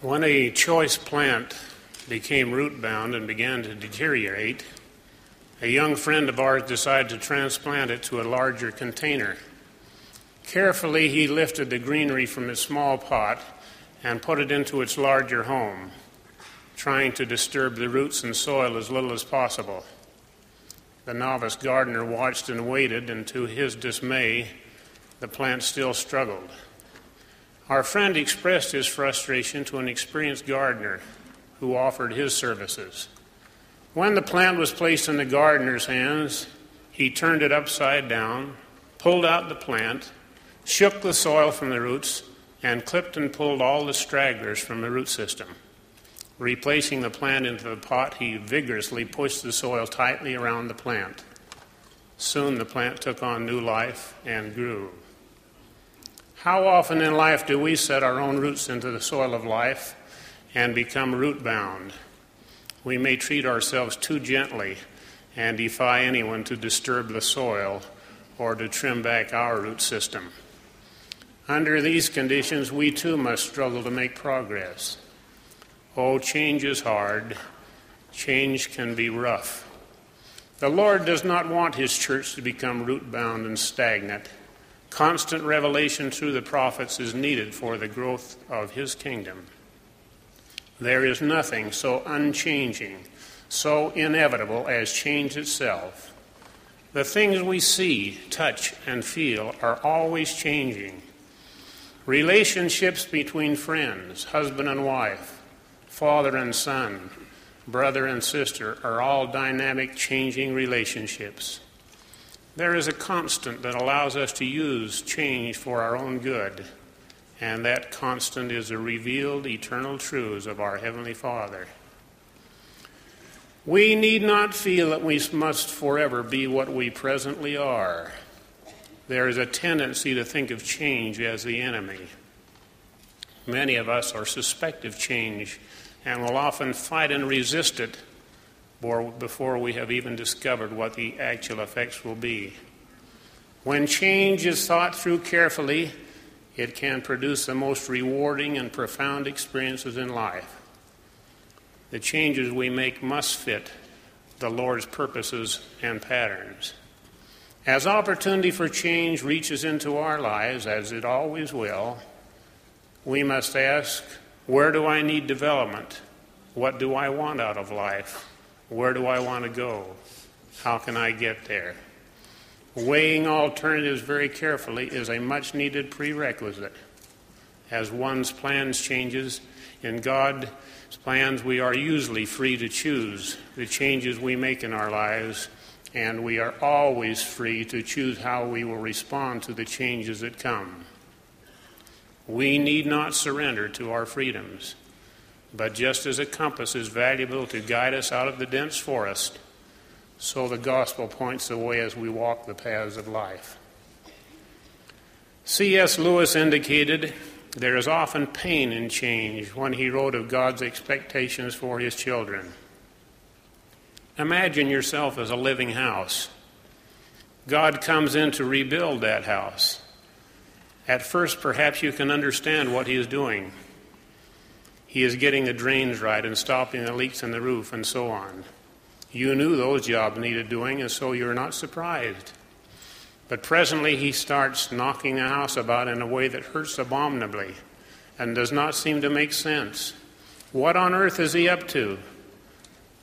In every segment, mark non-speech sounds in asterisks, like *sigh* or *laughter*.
When a choice plant became root bound and began to deteriorate, a young friend of ours decided to transplant it to a larger container. Carefully, he lifted the greenery from its small pot and put it into its larger home, trying to disturb the roots and soil as little as possible. The novice gardener watched and waited, and to his dismay, the plant still struggled. Our friend expressed his frustration to an experienced gardener who offered his services. When the plant was placed in the gardener's hands, he turned it upside down, pulled out the plant, shook the soil from the roots, and clipped and pulled all the stragglers from the root system. Replacing the plant into the pot, he vigorously pushed the soil tightly around the plant. Soon the plant took on new life and grew. How often in life do we set our own roots into the soil of life and become root bound? We may treat ourselves too gently and defy anyone to disturb the soil or to trim back our root system. Under these conditions, we too must struggle to make progress. Oh, change is hard. Change can be rough. The Lord does not want His church to become root bound and stagnant. Constant revelation through the prophets is needed for the growth of his kingdom. There is nothing so unchanging, so inevitable as change itself. The things we see, touch, and feel are always changing. Relationships between friends, husband and wife, father and son, brother and sister are all dynamic, changing relationships. There is a constant that allows us to use change for our own good, and that constant is the revealed eternal truths of our Heavenly Father. We need not feel that we must forever be what we presently are. There is a tendency to think of change as the enemy. Many of us are suspect of change and will often fight and resist it before we have even discovered what the actual effects will be. When change is thought through carefully, it can produce the most rewarding and profound experiences in life. The changes we make must fit the Lord's purposes and patterns. As opportunity for change reaches into our lives, as it always will, we must ask where do I need development? What do I want out of life? Where do I want to go? How can I get there? Weighing alternatives very carefully is a much needed prerequisite. As one's plans changes, in God's plans we are usually free to choose the changes we make in our lives, and we are always free to choose how we will respond to the changes that come. We need not surrender to our freedoms. But just as a compass is valuable to guide us out of the dense forest, so the gospel points the way as we walk the paths of life. C.S. Lewis indicated there is often pain in change when he wrote of God's expectations for his children. Imagine yourself as a living house. God comes in to rebuild that house. At first, perhaps you can understand what he is doing. He is getting the drains right and stopping the leaks in the roof and so on. You knew those jobs needed doing, and so you're not surprised. But presently he starts knocking the house about in a way that hurts abominably and does not seem to make sense. What on earth is he up to?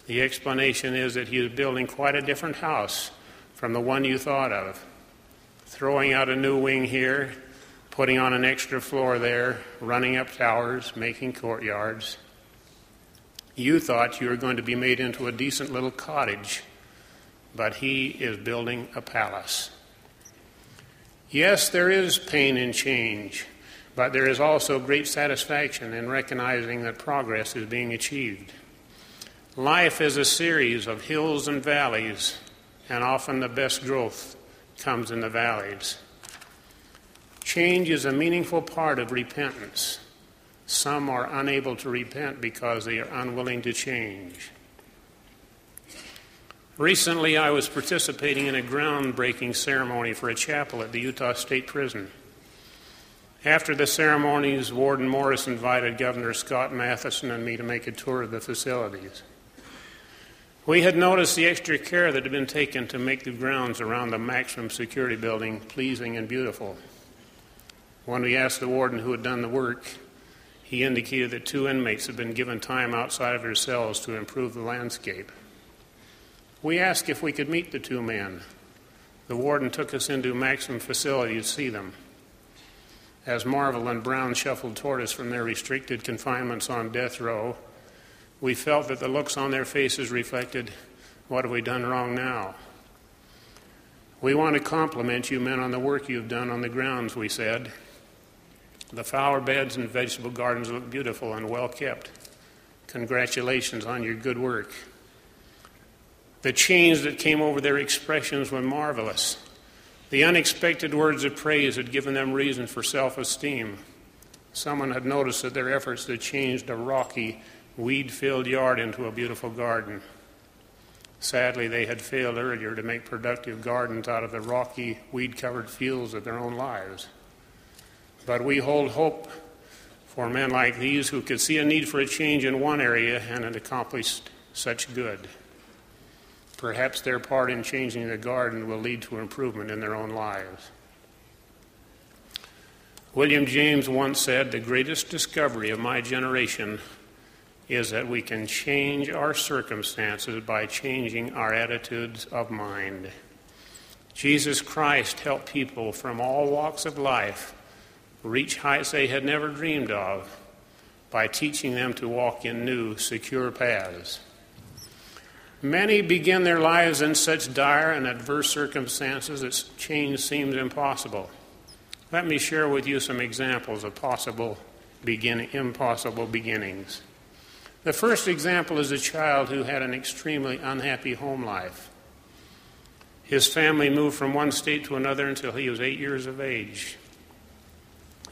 The explanation is that he is building quite a different house from the one you thought of. Throwing out a new wing here, putting on an extra floor there, running up towers, making courtyards. You thought you were going to be made into a decent little cottage, but he is building a palace. Yes, there is pain in change, but there is also great satisfaction in recognizing that progress is being achieved. Life is a series of hills and valleys, and often the best growth comes in the valleys. Change is a meaningful part of repentance. Some are unable to repent because they are unwilling to change. Recently, I was participating in a groundbreaking ceremony for a chapel at the Utah State Prison. After the ceremonies, Warden Morris invited Governor Scott Matheson and me to make a tour of the facilities. We had noticed the extra care that had been taken to make the grounds around the maximum security building pleasing and beautiful. When we asked the warden who had done the work, he indicated that two inmates had been given time outside of their cells to improve the landscape. We asked if we could meet the two men. The warden took us into maximum facility to see them. As Marvel and Brown shuffled toward us from their restricted confinements on death row, we felt that the looks on their faces reflected, What have we done wrong now? We want to compliment you men on the work you've done on the grounds, we said. The flower beds and vegetable gardens look beautiful and well kept. Congratulations on your good work. The change that came over their expressions were marvelous. The unexpected words of praise had given them reason for self esteem. Someone had noticed that their efforts had changed a rocky, weed filled yard into a beautiful garden. Sadly, they had failed earlier to make productive gardens out of the rocky, weed covered fields of their own lives. But we hold hope for men like these who could see a need for a change in one area and had accomplished such good. Perhaps their part in changing the garden will lead to improvement in their own lives. William James once said, The greatest discovery of my generation is that we can change our circumstances by changing our attitudes of mind. Jesus Christ helped people from all walks of life reach heights they had never dreamed of by teaching them to walk in new, secure paths. Many begin their lives in such dire and adverse circumstances that change seems impossible. Let me share with you some examples of possible begin, impossible beginnings. The first example is a child who had an extremely unhappy home life. His family moved from one state to another until he was eight years of age.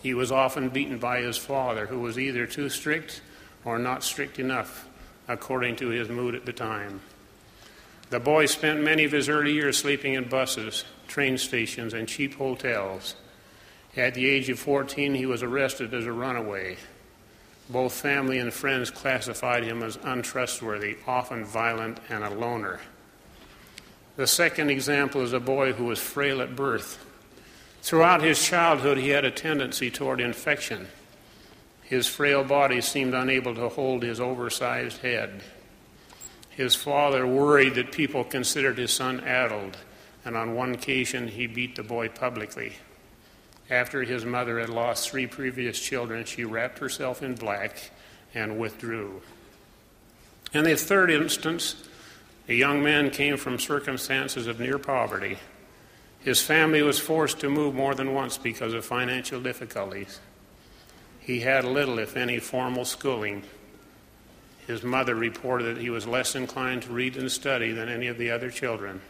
He was often beaten by his father, who was either too strict or not strict enough, according to his mood at the time. The boy spent many of his early years sleeping in buses, train stations, and cheap hotels. At the age of 14, he was arrested as a runaway. Both family and friends classified him as untrustworthy, often violent, and a loner. The second example is a boy who was frail at birth. Throughout his childhood, he had a tendency toward infection. His frail body seemed unable to hold his oversized head. His father worried that people considered his son addled, and on one occasion he beat the boy publicly. After his mother had lost three previous children, she wrapped herself in black and withdrew. In the third instance, a young man came from circumstances of near poverty. His family was forced to move more than once because of financial difficulties. He had little, if any, formal schooling. His mother reported that he was less inclined to read and study than any of the other children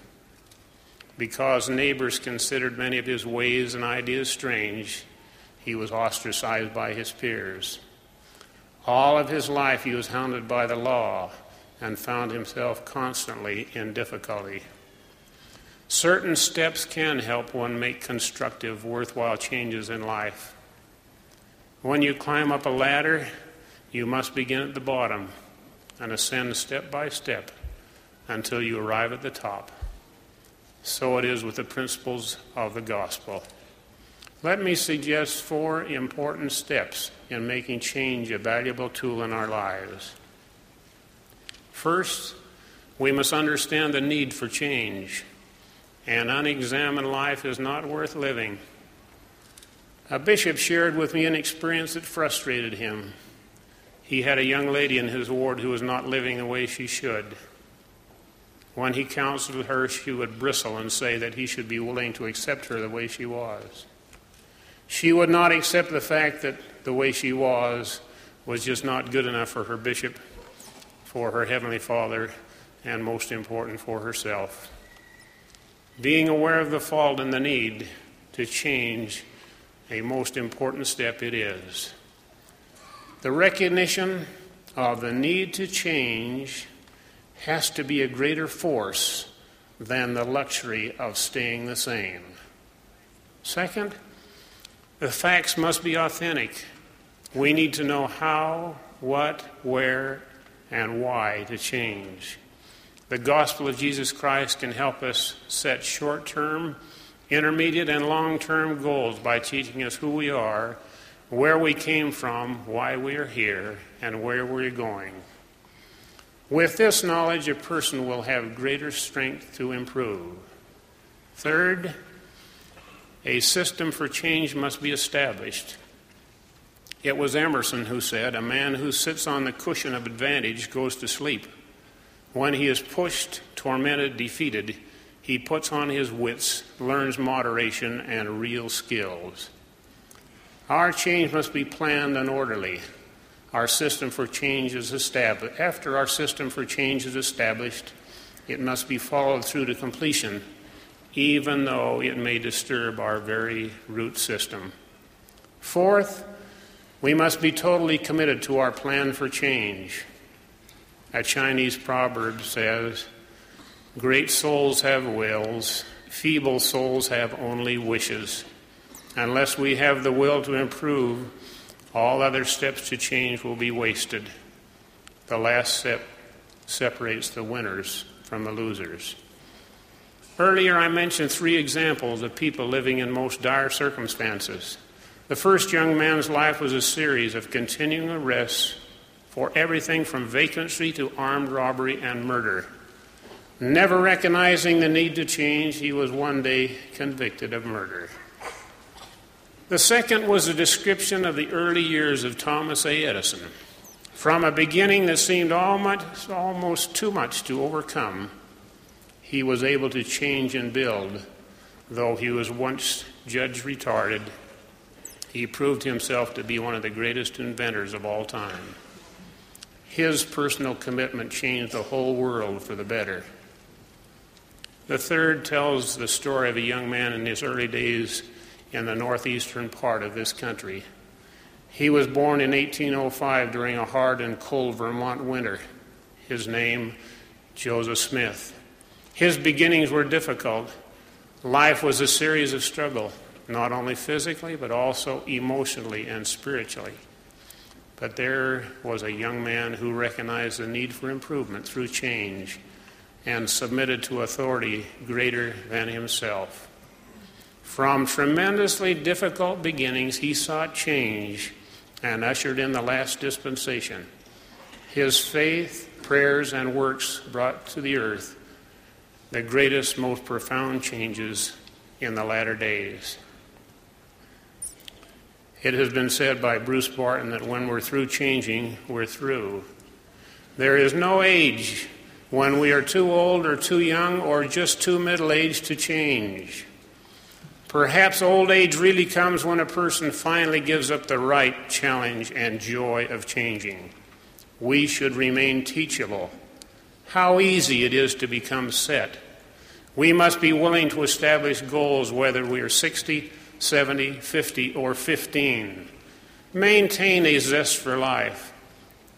because neighbors considered many of his ways and ideas strange, he was ostracized by his peers. All of his life, he was hounded by the law and found himself constantly in difficulty. Certain steps can help one make constructive, worthwhile changes in life. When you climb up a ladder, you must begin at the bottom and ascend step by step until you arrive at the top so it is with the principles of the gospel. Let me suggest four important steps in making change a valuable tool in our lives. First, we must understand the need for change. An unexamined life is not worth living. A bishop shared with me an experience that frustrated him. He had a young lady in his ward who was not living the way she should. When he counseled her, she would bristle and say that he should be willing to accept her the way she was. She would not accept the fact that the way she was was just not good enough for her bishop, for her heavenly father, and most important, for herself. Being aware of the fault and the need to change, a most important step it is. The recognition of the need to change has to be a greater force than the luxury of staying the same. Second, The facts must be authentic. We need to know how, what, where, and why to change. The gospel of Jesus Christ can help us set short term, intermediate, and long term goals by teaching us who we are, where we came from, why we are here, and where we're going. With this knowledge, a person will have greater strength to improve. Third, a system for change must be established. It was Emerson who said, A man who sits on the cushion of advantage goes to sleep. When he is pushed, tormented, defeated, he puts on his wits, learns moderation and real skills. Our change must be planned and orderly. Our system for change is established. After our system for change is established, it must be followed through to completion even though it may disturb our very root system. Fourth, we must be totally committed to our plan for change. A Chinese proverb says, Great souls have wills, feeble souls have only wishes. Unless we have the will to improve, all other steps to change will be wasted. The last step separates the winners from the losers. Earlier, I mentioned three examples of people living in most dire circumstances. The first young man's life was a series of continuing arrests for everything from vacancy to armed robbery and murder. Never recognizing the need to change, he was one day convicted of murder. The second was a description of the early years of Thomas A. Edison. From a beginning that seemed almost, almost too much to overcome, he was able to change and build. Though he was once judged retarded, he proved himself to be one of the greatest inventors of all time. His personal commitment changed the whole world for the better. The third tells the story of a young man in his early days in the northeastern part of this country. He was born in 1805 during a hard and cold Vermont winter. His name, Joseph Smith. His beginnings were difficult. Life was a series of struggle, not only physically, but also emotionally and spiritually. But there was a young man who recognized the need for improvement through change and submitted to authority greater than himself. From tremendously difficult beginnings, he sought change and ushered in the last dispensation. His faith, prayers, and works brought to the earth the greatest, most profound changes in the latter days. It has been said by Bruce Barton that when we're through changing, we're through. There is no age when we are too old or too young or just too middle aged to change. Perhaps old age really comes when a person finally gives up the right challenge and joy of changing. We should remain teachable. How easy it is to become set we must be willing to establish goals whether we are 60, 70, 50, or 15. Maintain a zest for life.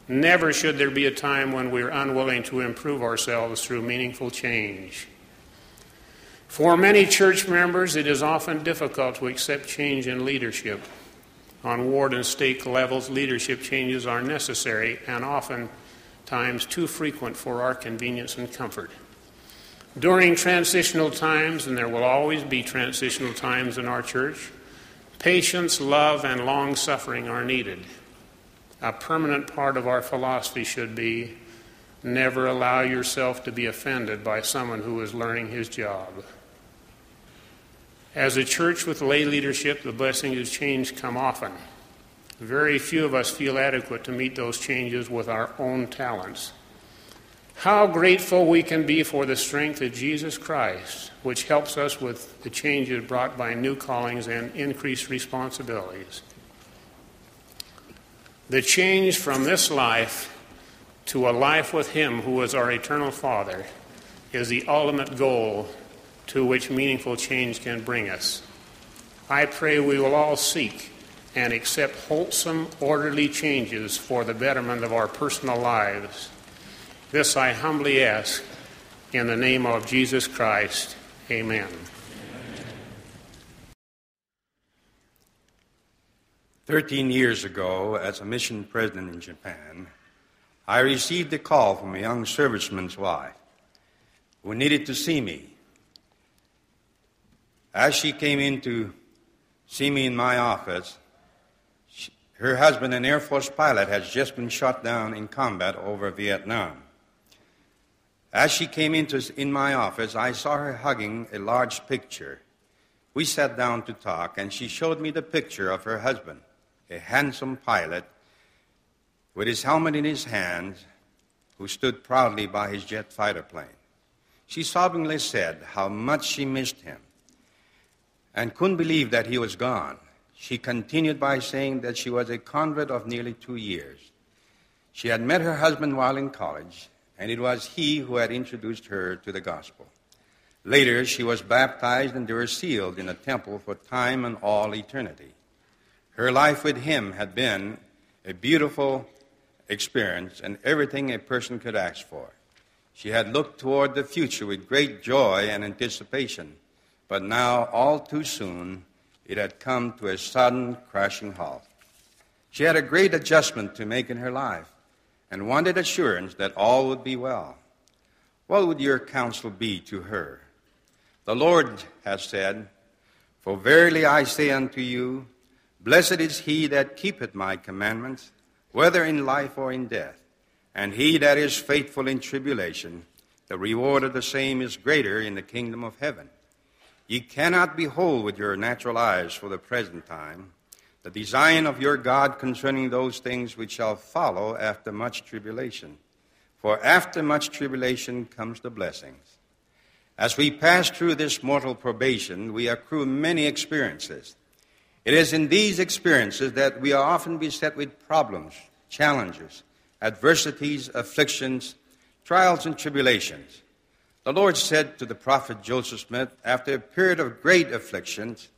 Never should there be a time when we are unwilling to improve ourselves through meaningful change. For many church members, it is often difficult to accept change in leadership. On ward and stake levels, leadership changes are necessary and often times too frequent for our convenience and comfort. During transitional times, and there will always be transitional times in our church, patience, love, and long suffering are needed. A permanent part of our philosophy should be never allow yourself to be offended by someone who is learning his job. As a church with lay leadership, the blessings of change come often. Very few of us feel adequate to meet those changes with our own talents. How grateful we can be for the strength of Jesus Christ, which helps us with the changes brought by new callings and increased responsibilities. The change from this life to a life with Him who is our eternal Father is the ultimate goal to which meaningful change can bring us. I pray we will all seek and accept wholesome, orderly changes for the betterment of our personal lives this I humbly ask in the name of Jesus Christ. Amen. Thirteen years ago, as a mission president in Japan, I received a call from a young serviceman's wife who needed to see me. As she came in to see me in my office, she, her husband, an Air Force pilot, has just been shot down in combat over Vietnam. As she came into in my office, I saw her hugging a large picture. We sat down to talk, and she showed me the picture of her husband a handsome pilot with his helmet in his hand who stood proudly by his jet fighter plane. She sobbingly said how much she missed him and couldn't believe that he was gone. She continued by saying that she was a convert of nearly two years. She had met her husband while in college, and it was he who had introduced her to the gospel. Later, she was baptized and they were sealed in a temple for time and all eternity. Her life with him had been a beautiful experience and everything a person could ask for. She had looked toward the future with great joy and anticipation, but now, all too soon, it had come to a sudden crashing halt. She had a great adjustment to make in her life and wanted assurance that all would be well. What would your counsel be to her? The Lord has said, For verily I say unto you, Blessed is he that keepeth my commandments, whether in life or in death. And he that is faithful in tribulation, the reward of the same is greater in the kingdom of heaven. Ye cannot behold with your natural eyes for the present time the design of your God concerning those things which shall follow after much tribulation. For after much tribulation comes the blessings. As we pass through this mortal probation, we accrue many experiences it is in these experiences that we are often beset with problems, challenges, adversities, afflictions, trials, and tribulations. The Lord said to the prophet Joseph Smith, after a period of great afflictions,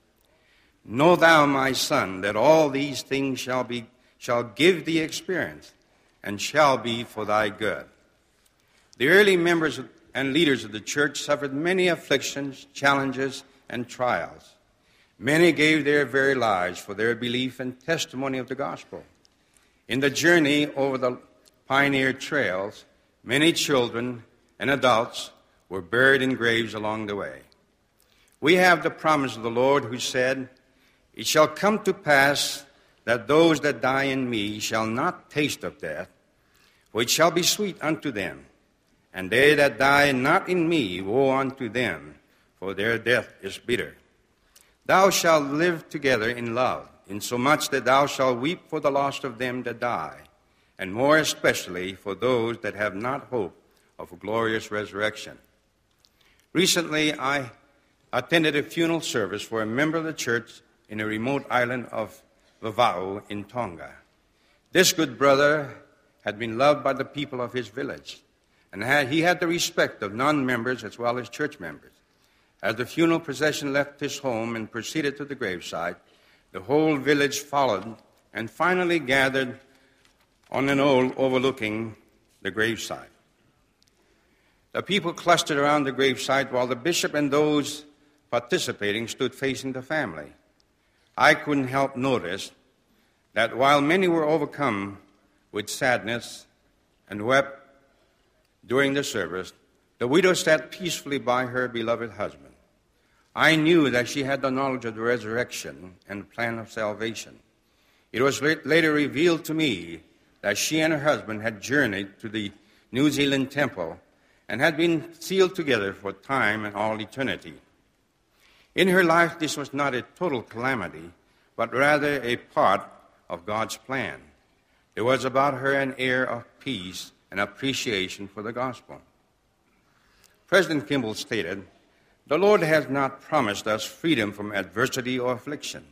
Know thou, my son, that all these things shall, be, shall give thee experience and shall be for thy good. The early members and leaders of the church suffered many afflictions, challenges, and trials. Many gave their very lives for their belief and testimony of the gospel. In the journey over the pioneer trails, many children and adults were buried in graves along the way. We have the promise of the Lord who said, It shall come to pass that those that die in me shall not taste of death, for it shall be sweet unto them. And they that die not in me, woe unto them, for their death is bitter. Thou shalt live together in love, insomuch that thou shalt weep for the loss of them that die, and more especially for those that have not hope of a glorious resurrection. Recently, I attended a funeral service for a member of the church in a remote island of Vava'u in Tonga. This good brother had been loved by the people of his village, and had, he had the respect of non members as well as church members. As the funeral procession left his home and proceeded to the gravesite, the whole village followed and finally gathered on an knoll overlooking the gravesite. The people clustered around the gravesite while the bishop and those participating stood facing the family. I couldn't help notice that while many were overcome with sadness and wept during the service, the widow sat peacefully by her beloved husband. I knew that she had the knowledge of the resurrection and plan of salvation. It was later revealed to me that she and her husband had journeyed to the New Zealand temple and had been sealed together for time and all eternity. In her life, this was not a total calamity, but rather a part of God's plan. It was about her an air of peace and appreciation for the gospel. President Kimball stated, the Lord has not promised us freedom from adversity or affliction.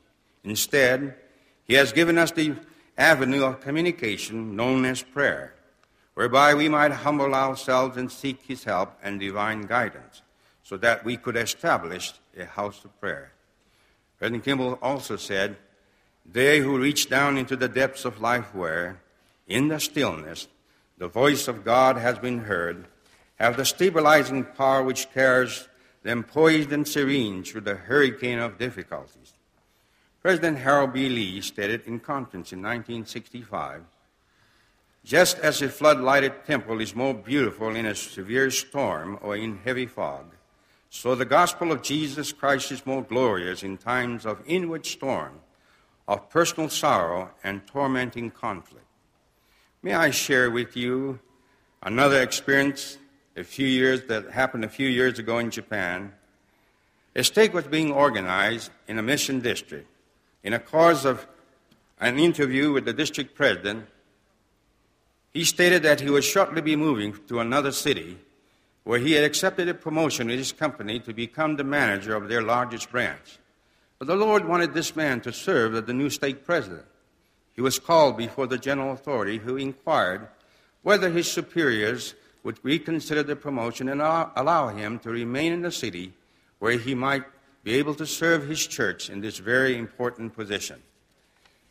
Instead, He has given us the avenue of communication known as prayer, whereby we might humble ourselves and seek His help and divine guidance, so that we could establish a house of prayer. President Kimball also said, They who reach down into the depths of life where, in the stillness, the voice of God has been heard, have the stabilizing power which carries them poised and serene through the hurricane of difficulties. President Harold B. Lee stated in conference in 1965 just as a flood lighted temple is more beautiful in a severe storm or in heavy fog, so the gospel of Jesus Christ is more glorious in times of inward storm, of personal sorrow, and tormenting conflict. May I share with you another experience a few years that happened a few years ago in Japan? A stake was being organized in a mission district. In a course of an interview with the district president, he stated that he would shortly be moving to another city where he had accepted a promotion in his company to become the manager of their largest branch. But the Lord wanted this man to serve as the new stake president. He was called before the general authority, who inquired whether his superiors would reconsider the promotion and allow him to remain in the city where he might be able to serve his church in this very important position.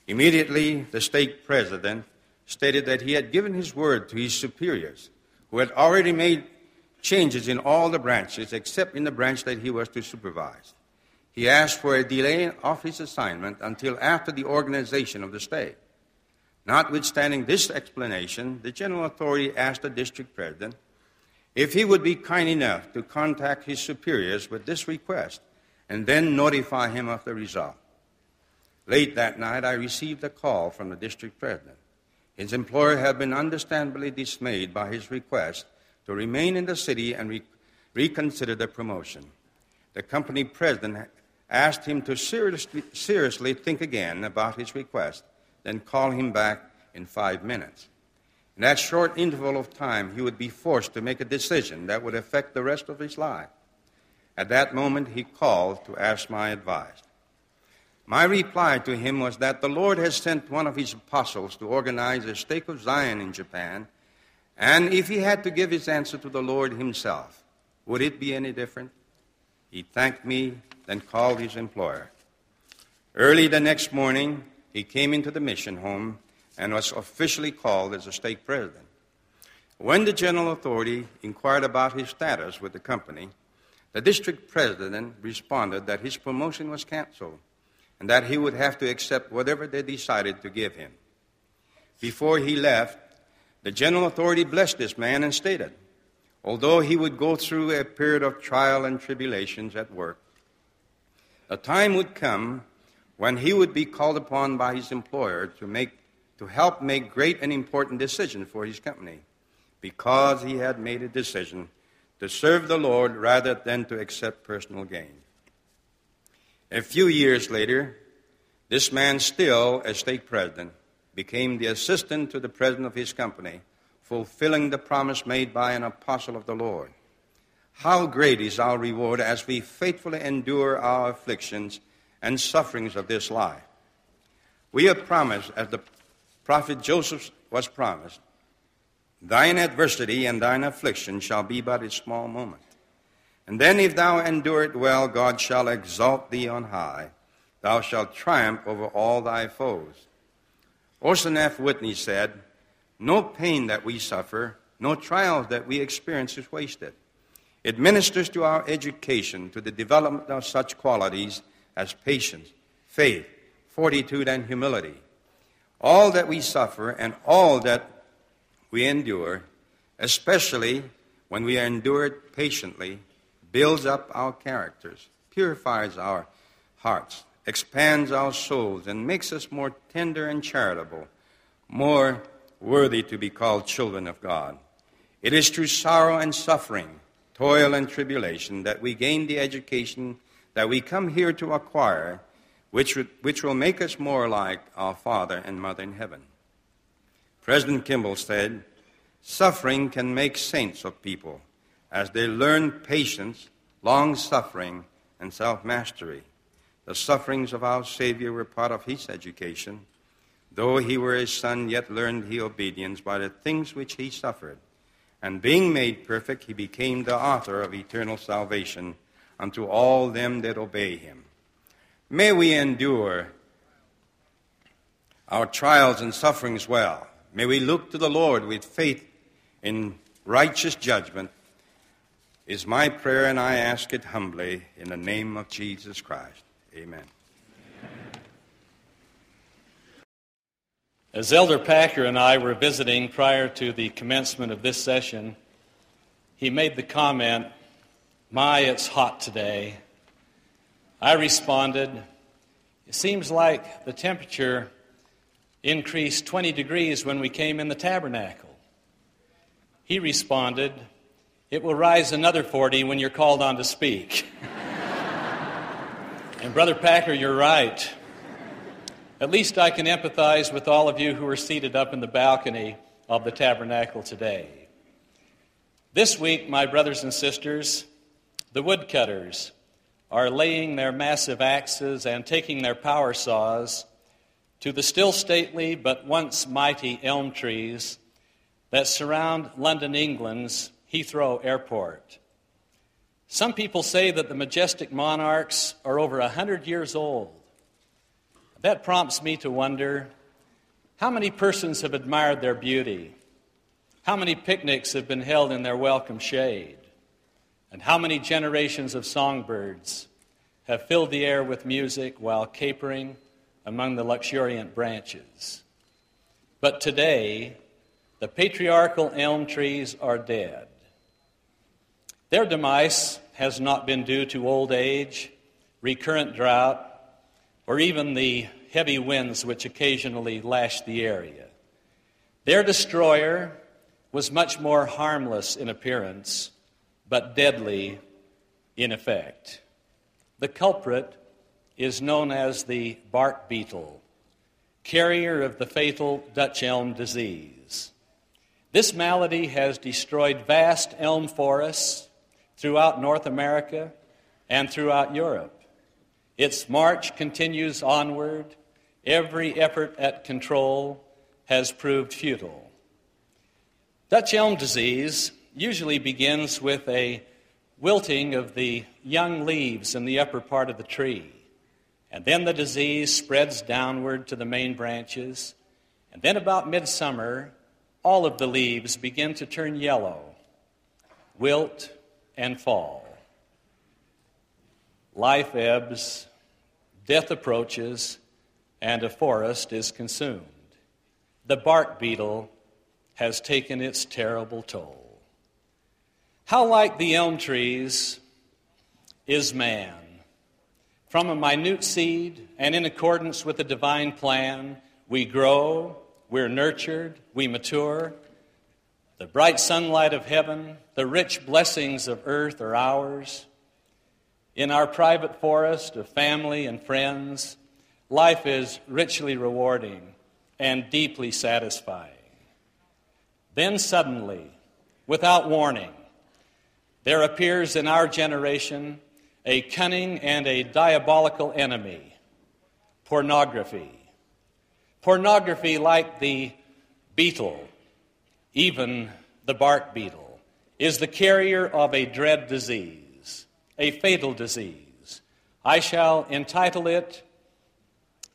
Immediately, the stake president stated that he had given his word to his superiors, who had already made changes in all the branches except in the branch that he was to supervise. He asked for a delay of his assignment until after the organization of the stake. Notwithstanding this explanation, the general authority asked the district president if he would be kind enough to contact his superiors with this request and then notify him of the result. Late that night, I received a call from the district president. His employer had been understandably dismayed by his request to remain in the city and re- reconsider the promotion. The company president asked him to seriously, seriously think again about his request, then call him back in five minutes. In that short interval of time, he would be forced to make a decision that would affect the rest of his life. At that moment, he called to ask my advice. My reply to him was that the Lord has sent one of his apostles to organize a stake of Zion in Japan, and if he had to give his answer to the Lord himself, would it be any different? He thanked me, then called his employer. Early the next morning, he came into the mission home and was officially called as a stake president. When the general authority inquired about his status with the company, the district president responded that his promotion was canceled and that he would have to accept whatever they decided to give him. Before he left, the general authority blessed this man and stated, although he would go through a period of trial and tribulations at work, a time would come when he would be called upon by his employer to make to help make great and important decisions for his company because he had made a decision to serve the Lord rather than to accept personal gain. A few years later, this man, still a stake president, became the assistant to the president of his company, fulfilling the promise made by an apostle of the Lord. How great is our reward as we faithfully endure our afflictions and sufferings of this life. We are promised, as the prophet Joseph was promised, thine adversity and thine affliction shall be but a small moment. And then, if thou endure it well, God shall exalt thee on high. Thou shalt triumph over all thy foes. Orson F. Whitney said, No pain that we suffer, no trial that we experience is wasted. It ministers to our education, to the development of such qualities as patience, faith, fortitude, and humility. All that we suffer and all that we endure, especially when we endure it patiently, builds up our characters, purifies our hearts, expands our souls, and makes us more tender and charitable, more worthy to be called children of God. It is through sorrow and suffering, toil and tribulation that we gain the education that we come here to acquire, which, which will make us more like our Father and Mother in heaven. President Kimball said, Suffering can make saints of people as they learn patience, long suffering, and self mastery. The sufferings of our Savior were part of his education. Though he were his son, yet learned he obedience by the things which he suffered. And being made perfect, he became the author of eternal salvation unto all them that obey him. May we endure our trials and sufferings well. May we look to the Lord with faith in righteous judgment is my prayer, and I ask it humbly in the name of Jesus Christ. Amen. As Elder Packer and I were visiting prior to the commencement of this session, he made the comment, My, it's hot today. I responded, It seems like the temperature increased 20 degrees when we came in the tabernacle. He responded, It will rise another 40 when you're called on to speak. *laughs* and Brother Packer, you're right. At least I can empathize with all of you who are seated up in the balcony of the tabernacle today. This week, my brothers and sisters, the woodcutters are laying their massive axes and taking their power saws to the still stately but once mighty elm trees that surround London, England's Heathrow Airport. Some people say that the majestic monarchs are over a hundred years old. That prompts me to wonder how many persons have admired their beauty? How many picnics have been held in their welcome shade? And how many generations of songbirds have filled the air with music while capering among the luxuriant branches? But today, the patriarchal elm trees are dead. Their demise has not been due to old age, recurrent drought, or even the heavy winds which occasionally lash the area. Their destroyer was much more harmless in appearance, but deadly in effect. The culprit is known as the bark beetle, carrier of the fatal Dutch elm disease. This malady has destroyed vast elm forests throughout North America and throughout Europe. Its march continues onward. Every effort at control has proved futile. Dutch elm disease usually begins with a wilting of the young leaves in the upper part of the tree. And then the disease spreads downward to the main branches. And then, about midsummer, all of the leaves begin to turn yellow, wilt, and fall. Life ebbs, death approaches, and a forest is consumed. The bark beetle has taken its terrible toll. How like the elm trees is man. From a minute seed and in accordance with the divine plan, we grow, we're nurtured, we mature. The bright sunlight of heaven, the rich blessings of earth are ours. In our private forest of family and friends, life is richly rewarding and deeply satisfying. Then suddenly, without warning, there appears in our generation a cunning and a diabolical enemy pornography. Pornography, like the beetle, even the bark beetle, is the carrier of a dread disease a fatal disease. I shall entitle it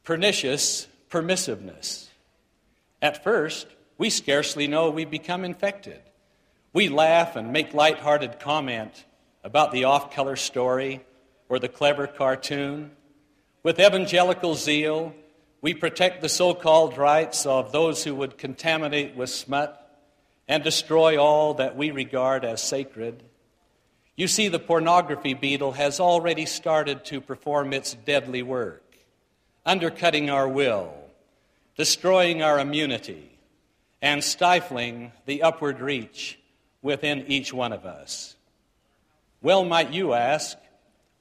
Pernicious Permissiveness. At first, we scarcely know we become infected. We laugh and make light-hearted comment about the off color story or the clever cartoon. With evangelical zeal, we protect the so called rights of those who would contaminate with smut and destroy all that we regard as sacred. You see, the pornography beetle has already started to perform its deadly work, undercutting our will, destroying our immunity, and stifling the upward reach within each one of us. Well, might you ask,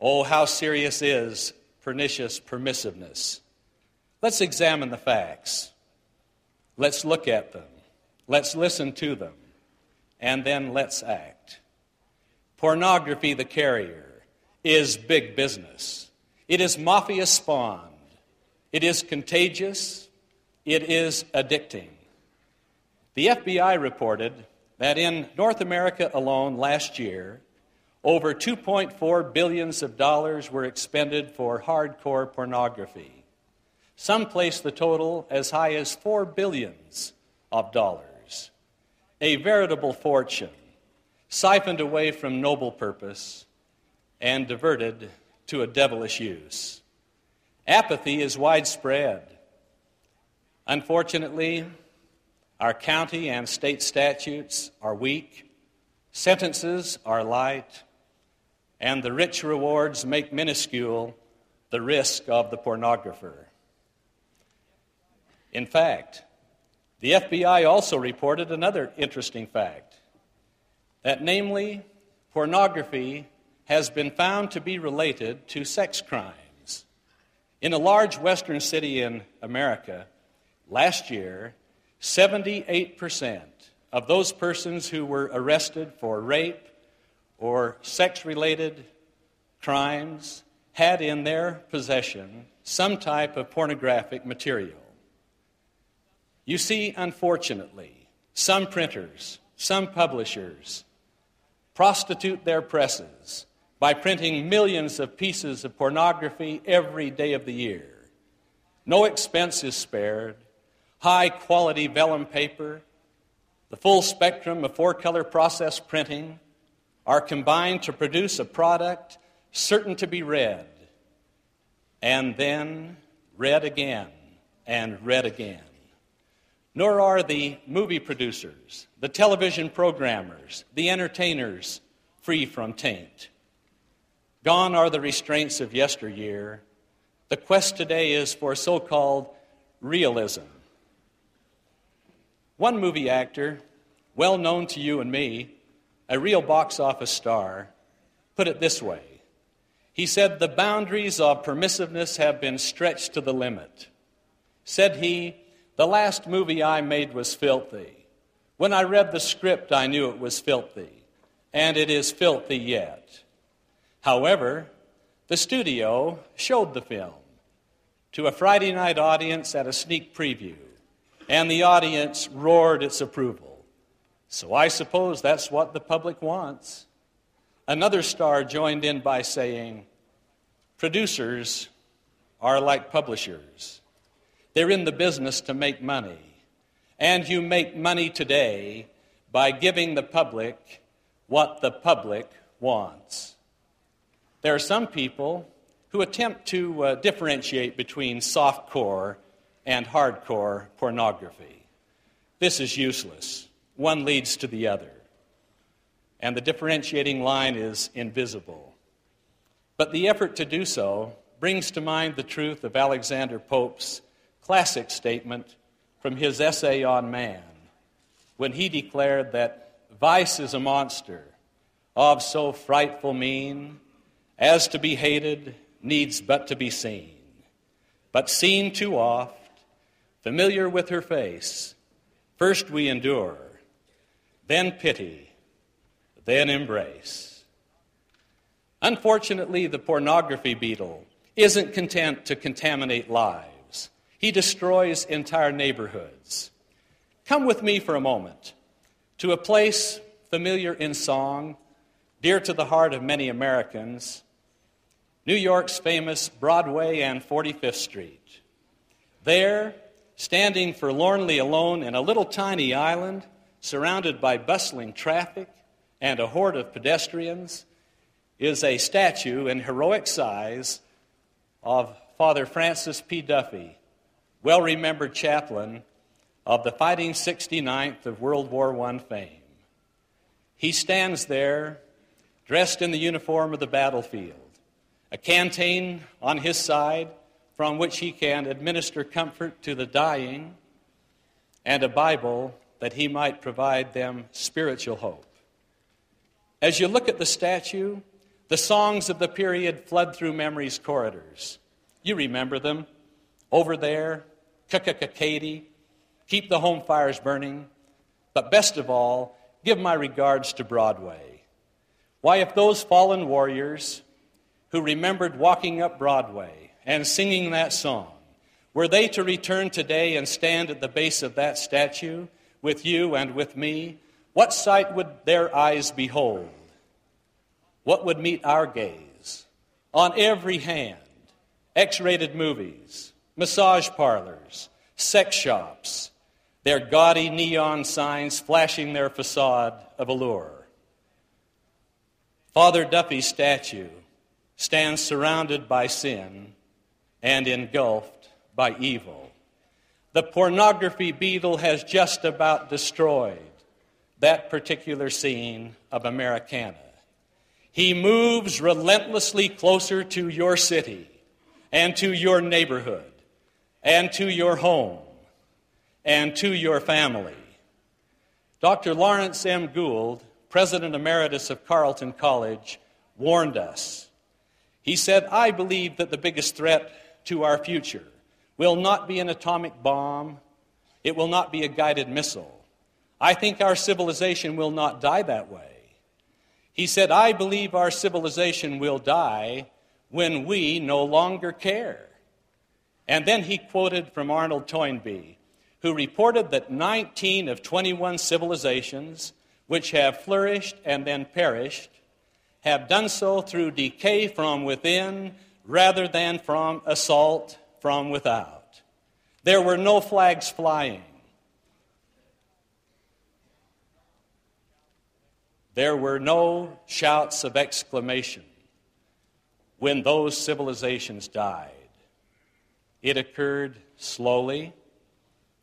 oh, how serious is pernicious permissiveness? Let's examine the facts. Let's look at them. Let's listen to them. And then let's act. Pornography, the carrier, is big business. It is mafia spawned. It is contagious. It is addicting. The FBI reported that in North America alone last year, over 2.4 billions of dollars were expended for hardcore pornography. Some place the total as high as 4 billions of dollars. A veritable fortune siphoned away from noble purpose and diverted to a devilish use. Apathy is widespread. Unfortunately, our county and state statutes are weak, sentences are light, and the rich rewards make minuscule the risk of the pornographer. In fact, the FBI also reported another interesting fact that, namely, pornography has been found to be related to sex crimes. In a large western city in America, last year, 78% of those persons who were arrested for rape or sex related crimes had in their possession some type of pornographic material. You see, unfortunately, some printers, some publishers prostitute their presses by printing millions of pieces of pornography every day of the year. No expense is spared. High quality vellum paper, the full spectrum of four color process printing are combined to produce a product certain to be read, and then read again and read again. Nor are the movie producers, the television programmers, the entertainers free from taint. Gone are the restraints of yesteryear. The quest today is for so called realism. One movie actor, well known to you and me, a real box office star, put it this way He said, The boundaries of permissiveness have been stretched to the limit. Said he, The last movie I made was filthy. When I read the script, I knew it was filthy, and it is filthy yet. However, the studio showed the film to a Friday night audience at a sneak preview, and the audience roared its approval. So I suppose that's what the public wants. Another star joined in by saying, Producers are like publishers. They're in the business to make money. And you make money today by giving the public what the public wants. There are some people who attempt to uh, differentiate between softcore and hardcore pornography. This is useless. One leads to the other. And the differentiating line is invisible. But the effort to do so brings to mind the truth of Alexander Pope's classic statement from his essay on man, when he declared that vice is a monster of so frightful mien as to be hated needs but to be seen. But seen too oft, familiar with her face, first we endure, then pity, then embrace. Unfortunately, the pornography beetle isn't content to contaminate lives, he destroys entire neighborhoods. Come with me for a moment to a place familiar in song, dear to the heart of many Americans New York's famous Broadway and 45th Street. There, standing forlornly alone in a little tiny island, surrounded by bustling traffic and a horde of pedestrians, is a statue in heroic size of Father Francis P. Duffy, well remembered chaplain of the Fighting 69th of World War I fame. He stands there dressed in the uniform of the battlefield a canteen on his side from which he can administer comfort to the dying, and a Bible that he might provide them spiritual hope. As you look at the statue, the songs of the period flood through memory's corridors. You remember them. Over there, Katie, keep the home fires burning. But best of all, give my regards to Broadway. Why, if those fallen warriors who remembered walking up Broadway and singing that song, were they to return today and stand at the base of that statue with you and with me, what sight would their eyes behold? What would meet our gaze? On every hand, X rated movies, massage parlors, sex shops, their gaudy neon signs flashing their facade of allure. Father Duffy's statue stands surrounded by sin and engulfed by evil. the pornography beetle has just about destroyed that particular scene of Americana. He moves relentlessly closer to your city and to your neighborhood and to your home and to your family. Dr. Lawrence M. Gould, President Emeritus of Carleton College, warned us. He said, I believe that the biggest threat to our future will not be an atomic bomb, it will not be a guided missile. I think our civilization will not die that way. He said, I believe our civilization will die when we no longer care. And then he quoted from Arnold Toynbee, who reported that 19 of 21 civilizations which have flourished and then perished have done so through decay from within rather than from assault from without. There were no flags flying. There were no shouts of exclamation when those civilizations died. It occurred slowly,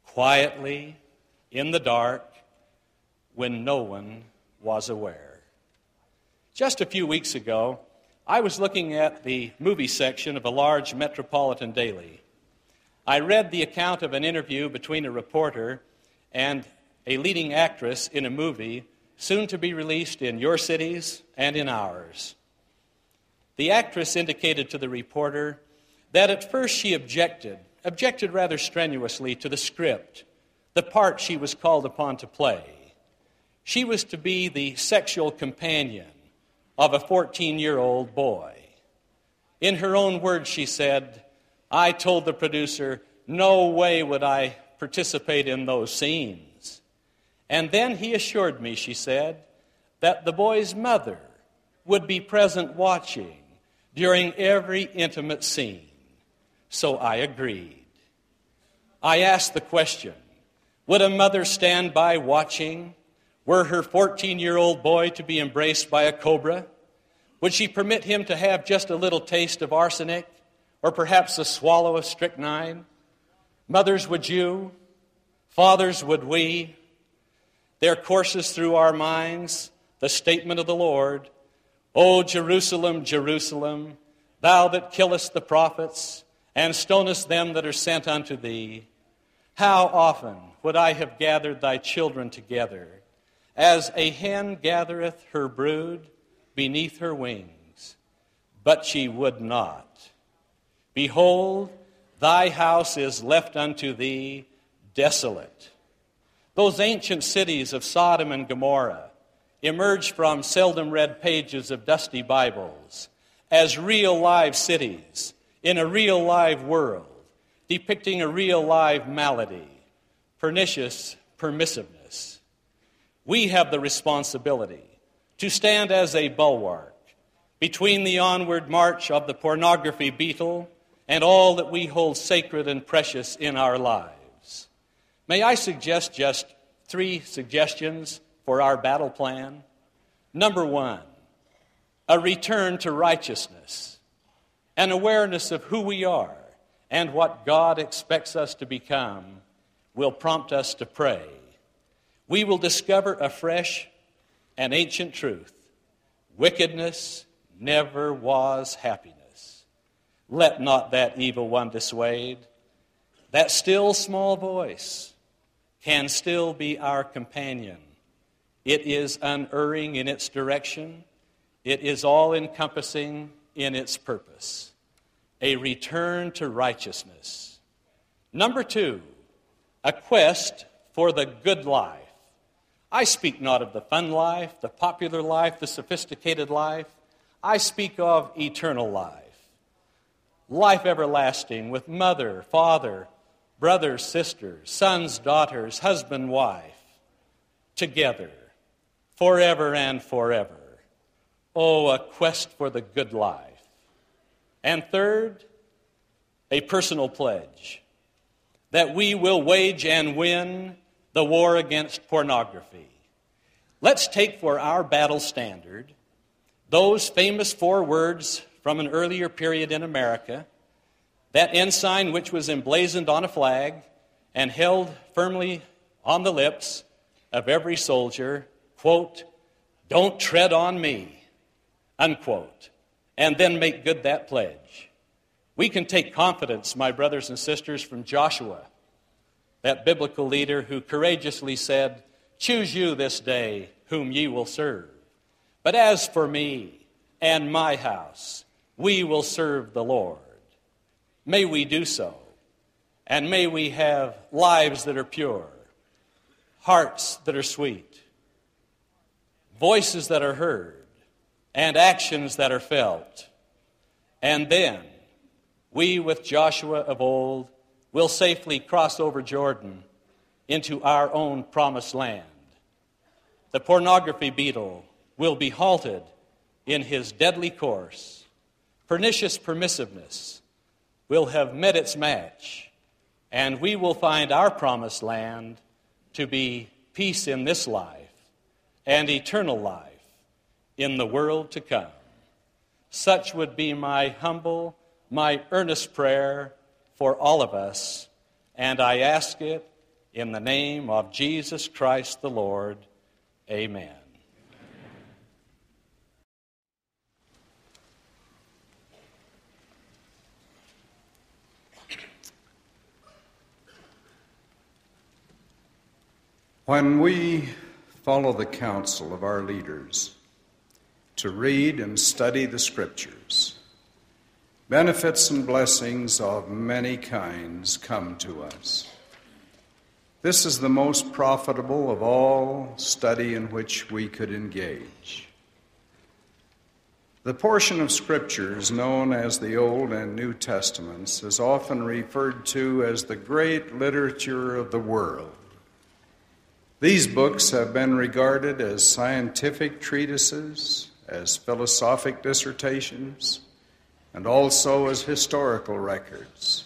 quietly, in the dark, when no one was aware. Just a few weeks ago, I was looking at the movie section of a large metropolitan daily. I read the account of an interview between a reporter and a leading actress in a movie soon to be released in your cities and in ours. The actress indicated to the reporter that at first she objected, objected rather strenuously to the script, the part she was called upon to play. She was to be the sexual companion of a 14 year old boy. In her own words, she said, I told the producer, no way would I participate in those scenes. And then he assured me, she said, that the boy's mother would be present watching during every intimate scene. So I agreed. I asked the question Would a mother stand by watching were her 14 year old boy to be embraced by a cobra? Would she permit him to have just a little taste of arsenic or perhaps a swallow of strychnine? Mothers, would you? Fathers, would we? There courses through our minds the statement of the Lord O Jerusalem, Jerusalem, thou that killest the prophets and stonest them that are sent unto thee, how often would I have gathered thy children together, as a hen gathereth her brood beneath her wings? But she would not. Behold, thy house is left unto thee desolate. Those ancient cities of Sodom and Gomorrah emerge from seldom read pages of dusty Bibles as real live cities in a real live world, depicting a real live malady, pernicious permissiveness. We have the responsibility to stand as a bulwark between the onward march of the pornography beetle and all that we hold sacred and precious in our lives. May I suggest just three suggestions for our battle plan? Number one, a return to righteousness, an awareness of who we are and what God expects us to become will prompt us to pray. We will discover a fresh and ancient truth wickedness never was happiness. Let not that evil one dissuade. That still small voice can still be our companion. It is unerring in its direction, it is all encompassing in its purpose. A return to righteousness. Number two, a quest for the good life. I speak not of the fun life, the popular life, the sophisticated life. I speak of eternal life. Life everlasting with mother, father, brothers, sisters, sons, daughters, husband, wife, together, forever and forever. Oh, a quest for the good life. And third, a personal pledge that we will wage and win the war against pornography. Let's take for our battle standard those famous four words from an earlier period in America that ensign which was emblazoned on a flag and held firmly on the lips of every soldier, quote, don't tread on me, unquote, and then make good that pledge. We can take confidence, my brothers and sisters, from Joshua, that biblical leader who courageously said, Choose you this day whom ye will serve. But as for me and my house, we will serve the Lord. May we do so. And may we have lives that are pure, hearts that are sweet, voices that are heard, and actions that are felt. And then we, with Joshua of old, will safely cross over Jordan into our own promised land. The pornography beetle will be halted in his deadly course. Pernicious permissiveness will have met its match, and we will find our promised land to be peace in this life and eternal life in the world to come. Such would be my humble, my earnest prayer for all of us, and I ask it in the name of Jesus Christ the Lord. Amen. When we follow the counsel of our leaders to read and study the Scriptures, benefits and blessings of many kinds come to us. This is the most profitable of all study in which we could engage. The portion of Scriptures known as the Old and New Testaments is often referred to as the great literature of the world. These books have been regarded as scientific treatises, as philosophic dissertations, and also as historical records.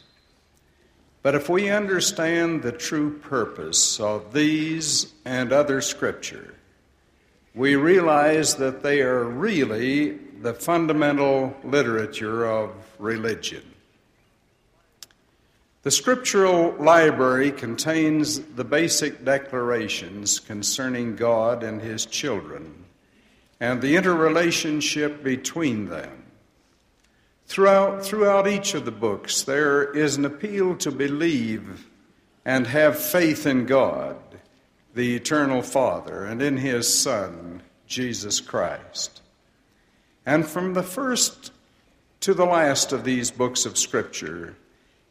But if we understand the true purpose of these and other scripture, we realize that they are really the fundamental literature of religion. The scriptural library contains the basic declarations concerning God and His children and the interrelationship between them. Throughout, throughout each of the books, there is an appeal to believe and have faith in God, the eternal Father, and in His Son, Jesus Christ. And from the first to the last of these books of Scripture,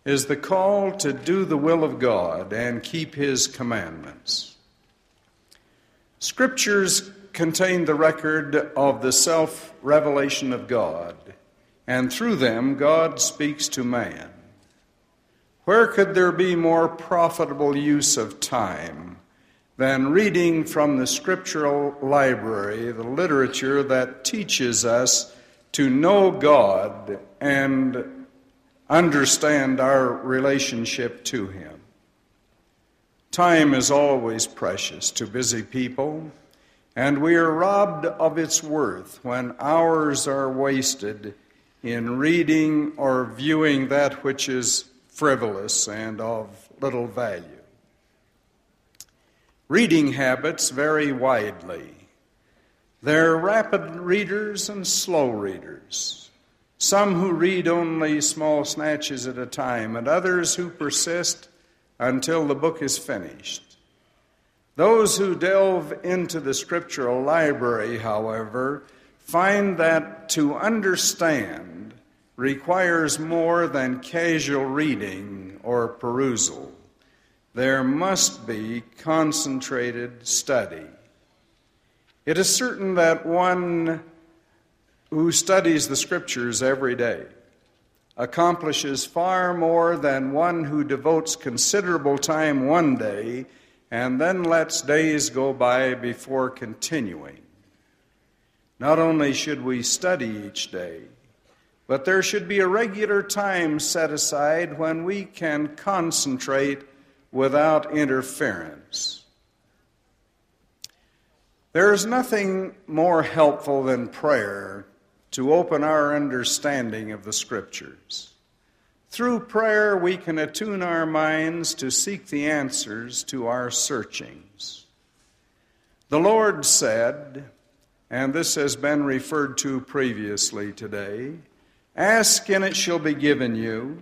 is the call to do the will of God and keep His commandments. Scriptures contain the record of the self revelation of God, and through them, God speaks to man. Where could there be more profitable use of time than reading from the scriptural library the literature that teaches us to know God and understand our relationship to Him. Time is always precious to busy people, and we are robbed of its worth when hours are wasted in reading or viewing that which is frivolous and of little value. Reading habits vary widely. There are rapid readers and slow readers some who read only small snatches at a time, and others who persist until the book is finished. Those who delve into the scriptural library, however, find that to understand requires more than casual reading or perusal. There must be concentrated study. It is certain that one who studies the scriptures every day accomplishes far more than one who devotes considerable time one day and then lets days go by before continuing. Not only should we study each day, but there should be a regular time set aside when we can concentrate without interference. There is nothing more helpful than prayer to open our understanding of the Scriptures. Through prayer, we can attune our minds to seek the answers to our searchings. The Lord said, and this has been referred to previously today Ask, and it shall be given you.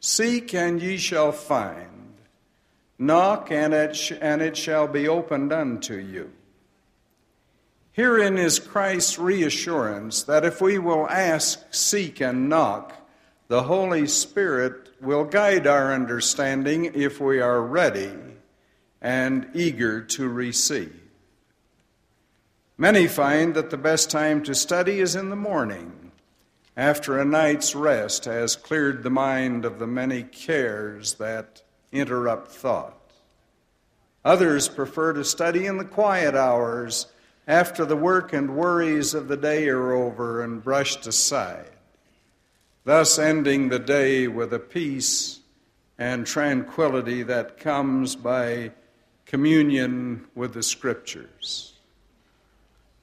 Seek, and ye shall find. Knock, and it, sh- and it shall be opened unto you. Herein is Christ's reassurance that if we will ask, seek, and knock, the Holy Spirit will guide our understanding if we are ready and eager to receive. Many find that the best time to study is in the morning, after a night's rest has cleared the mind of the many cares that interrupt thought. Others prefer to study in the quiet hours after the work and worries of the day are over and brushed aside, thus ending the day with a peace and tranquility that comes by communion with the Scriptures.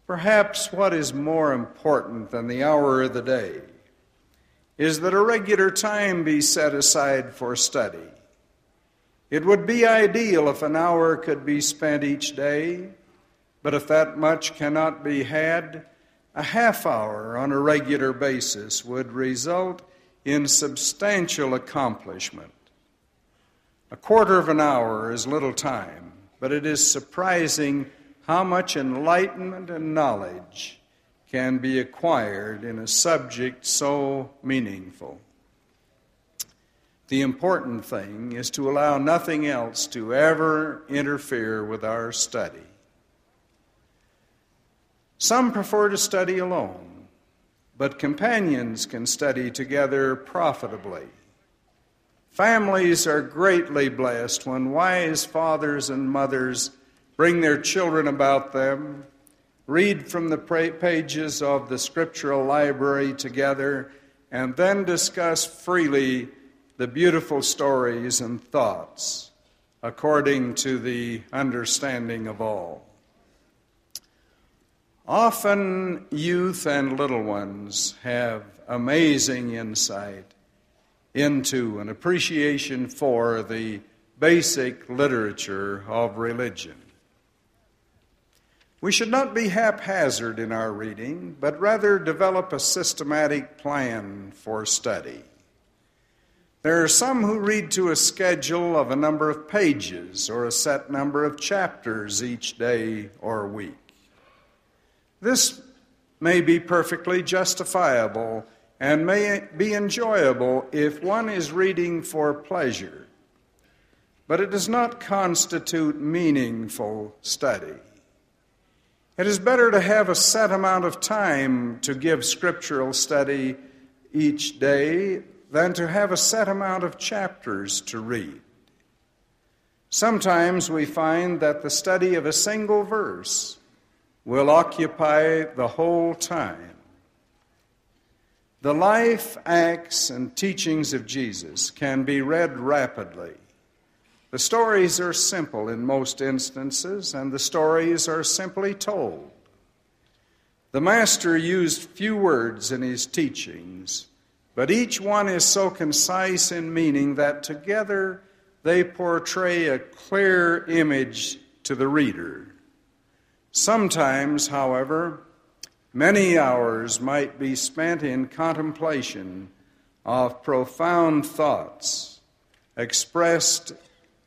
Perhaps what is more important than the hour of the day is that a regular time be set aside for study. It would be ideal if an hour could be spent each day, but if that much cannot be had, a half hour on a regular basis would result in substantial accomplishment. A quarter of an hour is little time, but it is surprising how much enlightenment and knowledge can be acquired in a subject so meaningful. The important thing is to allow nothing else to ever interfere with our study. Some prefer to study alone, but companions can study together profitably. Families are greatly blessed when wise fathers and mothers bring their children about them, read from the pages of the scriptural library together, and then discuss freely the beautiful stories and thoughts according to the understanding of all. Often, youth and little ones have amazing insight into an appreciation for the basic literature of religion. We should not be haphazard in our reading, but rather develop a systematic plan for study. There are some who read to a schedule of a number of pages or a set number of chapters each day or week. This may be perfectly justifiable and may be enjoyable if one is reading for pleasure, but it does not constitute meaningful study. It is better to have a set amount of time to give scriptural study each day than to have a set amount of chapters to read. Sometimes we find that the study of a single verse will occupy the whole time. The life, acts, and teachings of Jesus can be read rapidly the stories are simple in most instances, and the stories are simply told. The Master used few words in his teachings, but each one is so concise in meaning that together they portray a clear image to the reader. Sometimes, however, many hours might be spent in contemplation of profound thoughts expressed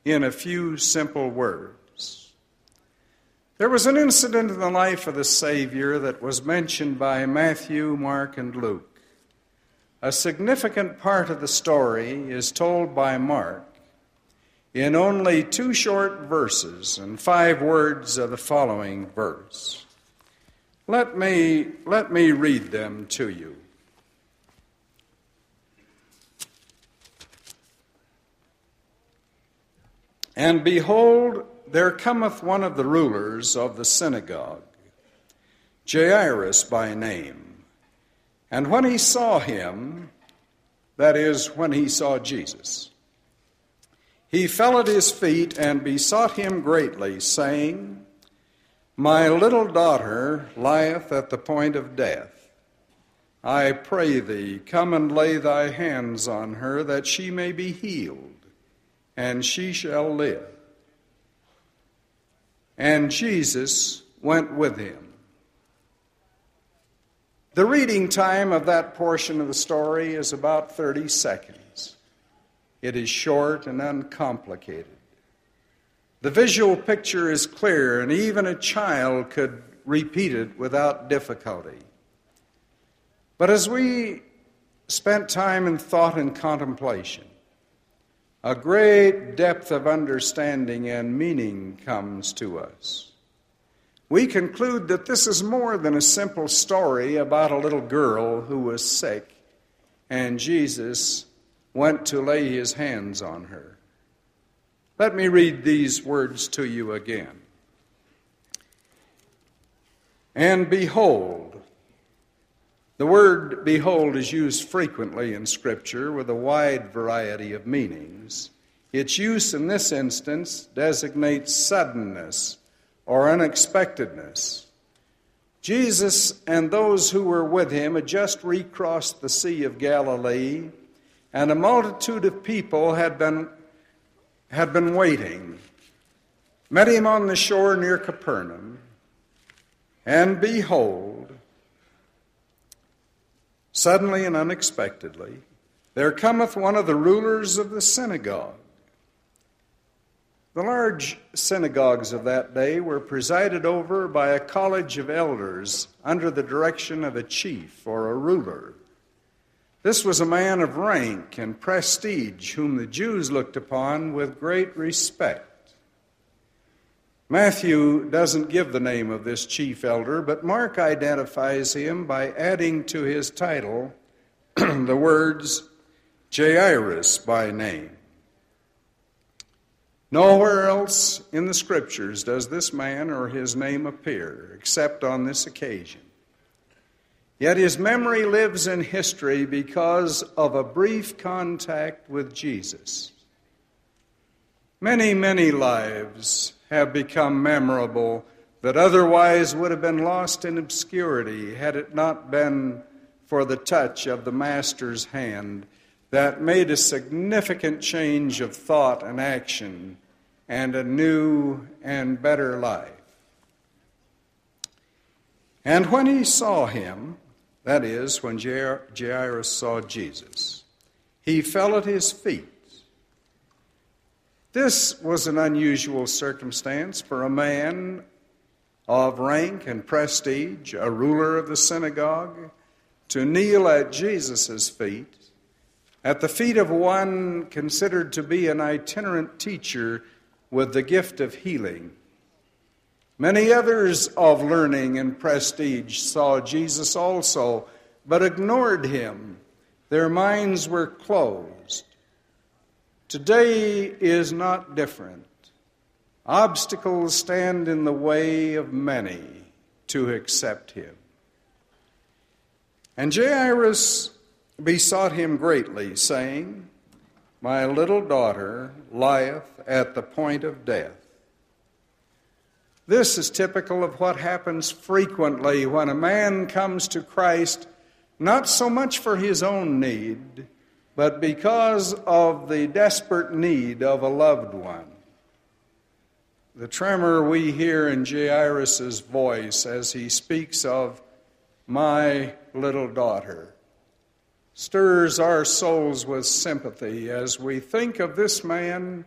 in a few simple words. There was an incident in the life of the Savior that was mentioned by Matthew, Mark, and Luke. A significant part of the story is told by Mark in only two short verses and five words of the following verse. Let me, let me read them to you. And behold, there cometh one of the rulers of the synagogue, Jairus by name. And when he saw him, that is, when he saw Jesus, he fell at his feet and besought him greatly, saying, My little daughter lieth at the point of death. I pray thee, come and lay thy hands on her, that she may be healed, and she shall live. And Jesus went with him. The reading time of that portion of the story is about 30 seconds. It is short and uncomplicated. The visual picture is clear, and even a child could repeat it without difficulty. But as we spent time in thought and contemplation, a great depth of understanding and meaning comes to us. We conclude that this is more than a simple story about a little girl who was sick and Jesus went to lay his hands on her. Let me read these words to you again. And behold, the word behold is used frequently in Scripture with a wide variety of meanings. Its use in this instance designates suddenness or unexpectedness. Jesus and those who were with him had just recrossed the Sea of Galilee, and a multitude of people had been, had been waiting. Met him on the shore near Capernaum, and behold, Suddenly and unexpectedly, there cometh one of the rulers of the synagogue. The large synagogues of that day were presided over by a college of elders under the direction of a chief or a ruler. This was a man of rank and prestige whom the Jews looked upon with great respect. Matthew doesn't give the name of this chief elder, but Mark identifies him by adding to his title *clears throat* the words Jairus by name. Nowhere else in the scriptures does this man or his name appear except on this occasion. Yet his memory lives in history because of a brief contact with Jesus. Many, many lives have become memorable that otherwise would have been lost in obscurity had it not been for the touch of the Master's hand that made a significant change of thought and action and a new and better life. And when he saw him, that is, when Jairus saw Jesus, he fell at his feet this was an unusual circumstance for a man of rank and prestige, a ruler of the synagogue, to kneel at Jesus' feet, at the feet of one considered to be an itinerant teacher with the gift of healing. Many others of learning and prestige saw Jesus also, but ignored him. Their minds were closed. Today is not different. Obstacles stand in the way of many to accept him. And Jairus besought him greatly, saying, My little daughter lieth at the point of death. This is typical of what happens frequently when a man comes to Christ, not so much for his own need but because of the desperate need of a loved one. The tremor we hear in Jairus' voice as he speaks of my little daughter stirs our souls with sympathy as we think of this man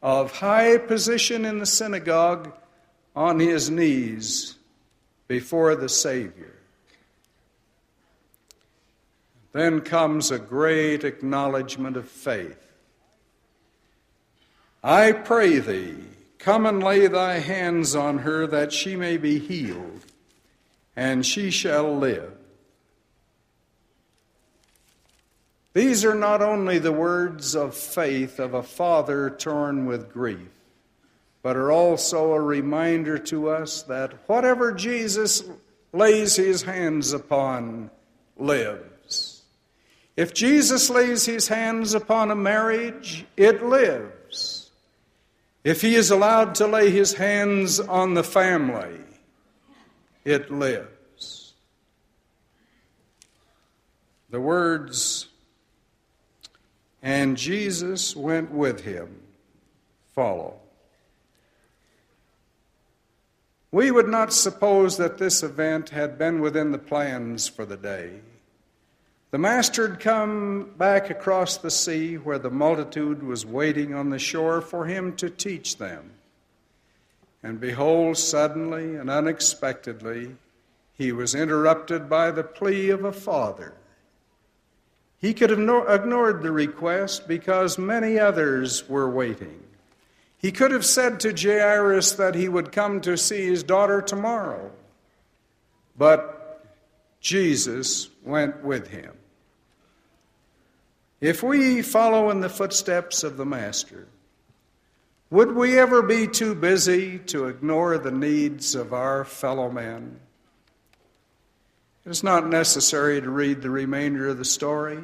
of high position in the synagogue on his knees before the Savior. Then comes a great acknowledgement of faith. I pray thee, come and lay thy hands on her that she may be healed, and she shall live. These are not only the words of faith of a father torn with grief, but are also a reminder to us that whatever Jesus lays his hands upon lives. If Jesus lays his hands upon a marriage, it lives. If he is allowed to lay his hands on the family, it lives. the words, and Jesus went with him, follow. We would not suppose that this event had been within the plans for the day. The master had come back across the sea where the multitude was waiting on the shore for him to teach them. And behold, suddenly and unexpectedly, he was interrupted by the plea of a father. He could have ignored the request because many others were waiting. He could have said to Jairus that he would come to see his daughter tomorrow. But Jesus went with him. If we follow in the footsteps of the Master, would we ever be too busy to ignore the needs of our fellow men? It's not necessary to read the remainder of the story.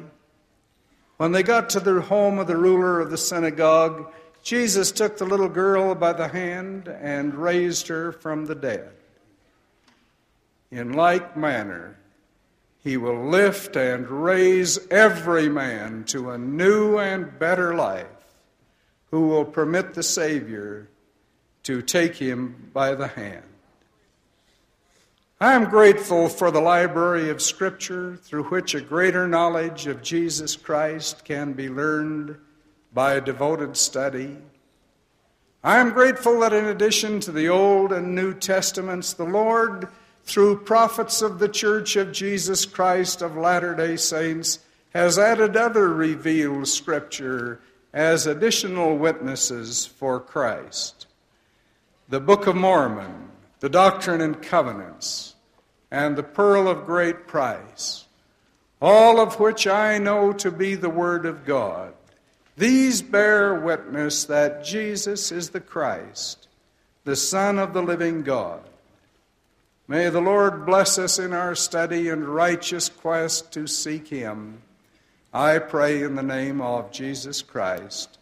When they got to the home of the ruler of the synagogue, Jesus took the little girl by the hand and raised her from the dead. In like manner, he will lift and raise every man to a new and better life who will permit the Savior to take him by the hand. I am grateful for the library of Scripture through which a greater knowledge of Jesus Christ can be learned by a devoted study. I am grateful that in addition to the Old and New Testaments, the Lord through prophets of the Church of Jesus Christ of Latter day Saints, has added other revealed scripture as additional witnesses for Christ. The Book of Mormon, the Doctrine and Covenants, and the Pearl of Great Price, all of which I know to be the Word of God. These bear witness that Jesus is the Christ, the Son of the living God. May the Lord bless us in our study and righteous quest to seek Him. I pray in the name of Jesus Christ.